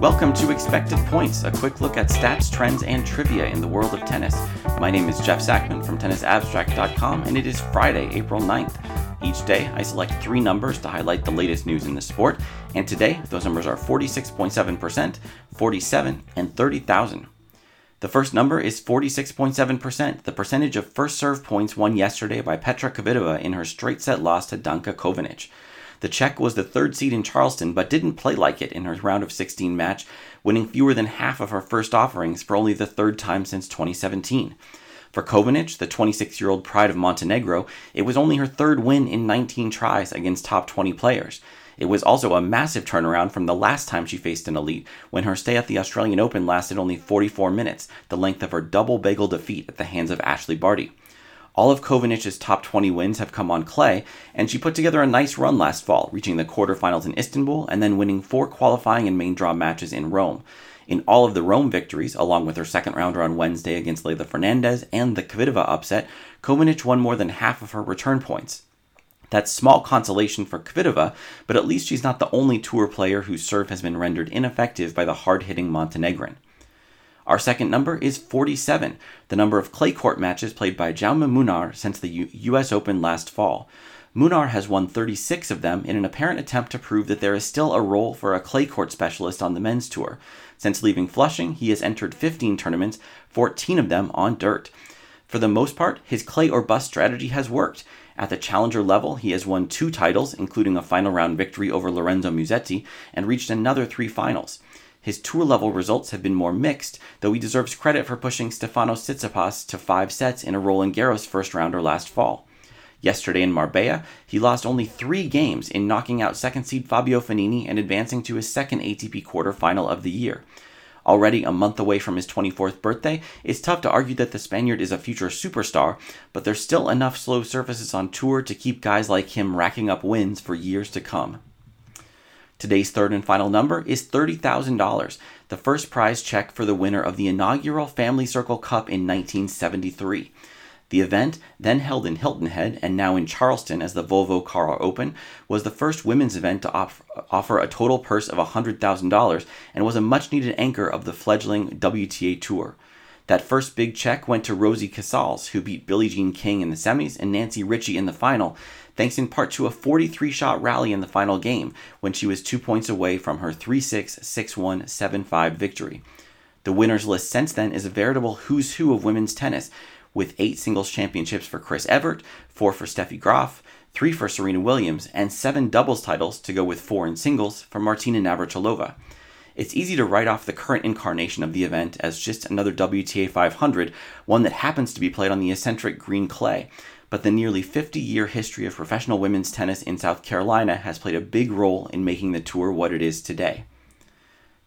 Welcome to Expected Points, a quick look at stats, trends, and trivia in the world of tennis. My name is Jeff Sackmann from tennisabstract.com, and it is Friday, April 9th. Each day, I select three numbers to highlight the latest news in the sport, and today, those numbers are 46.7%, 47, and 30,000. The first number is 46.7%, the percentage of first serve points won yesterday by Petra Kvitova in her straight set loss to Danka Kovinic. The Czech was the third seed in Charleston, but didn't play like it in her round of 16 match, winning fewer than half of her first offerings for only the third time since 2017. For Kovinic, the 26 year old pride of Montenegro, it was only her third win in 19 tries against top 20 players. It was also a massive turnaround from the last time she faced an elite, when her stay at the Australian Open lasted only 44 minutes, the length of her double bagel defeat at the hands of Ashleigh Barty. All of Kovinic's top 20 wins have come on clay, and she put together a nice run last fall, reaching the quarterfinals in Istanbul and then winning four qualifying and main draw matches in Rome. In all of the Rome victories, along with her second rounder on Wednesday against Leylah Fernandez and the Kvitova upset, Kovinic won more than half of her return points. That's small consolation for Kvitova, but at least she's not the only tour player whose serve has been rendered ineffective by the hard hitting Montenegrin. Our second number is 47, the number of clay court matches played by Jaume Munar since the U- US Open last fall. Munar has won 36 of them in an apparent attempt to prove that there is still a role for a clay court specialist on the men's tour. Since leaving Flushing, he has entered 15 tournaments, 14 of them on dirt. For the most part, his clay or bust strategy has worked. At the challenger level, he has won two titles, including a final round victory over Lorenzo Musetti, and reached another three finals. His tour level results have been more mixed, though he deserves credit for pushing Stefanos Tsitsipas to five sets in a Roland Garros first rounder last fall. Yesterday in Marbella, he lost only three games in knocking out second seed Fabio Fognini and advancing to his second ATP quarterfinal of the year. Already a month away from his 24th birthday, it's tough to argue that the Spaniard is a future superstar, but there's still enough slow surfaces on tour to keep guys like him racking up wins for years to come. Today's third and final number is $30,000, the first prize check for the winner of the inaugural Family Circle Cup in 1973. The event, then held in Hilton Head and now in Charleston as the Volvo Car Open, was the first women's event to off- offer a total purse of $100,000 and was a much needed anchor of the fledgling WTA Tour. That first big check went to Rosie Casals, who beat Billie Jean King in the semis and Nancy Richey in the final, thanks in part to a 43 shot rally in the final game when she was two points away from her 3 6, 6 1, 7 5 victory. The winners list since then is a veritable who's who of women's tennis, with eight singles championships for Chris Evert, four for Steffi Graf, three for Serena Williams, and seven doubles titles to go with four in singles for Martina Navratilova it's easy to write off the current incarnation of the event as just another WTA 500, one that happens to be played on the eccentric green clay. But the nearly 50 year history of professional women's tennis in South Carolina has played a big role in making the tour what it is today.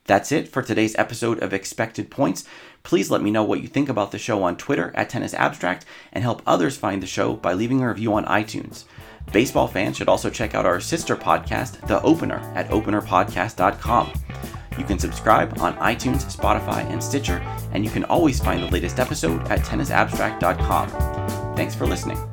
That's it for today's episode of Expected Points. Please let me know what you think about the show on Twitter at Tennis Abstract and help others find the show by leaving a review on iTunes. Baseball fans should also check out our sister podcast, The Opener, at openerpodcast.com. You can subscribe on iTunes, Spotify, and Stitcher, and you can always find the latest episode at tennisabstract.com. Thanks for listening.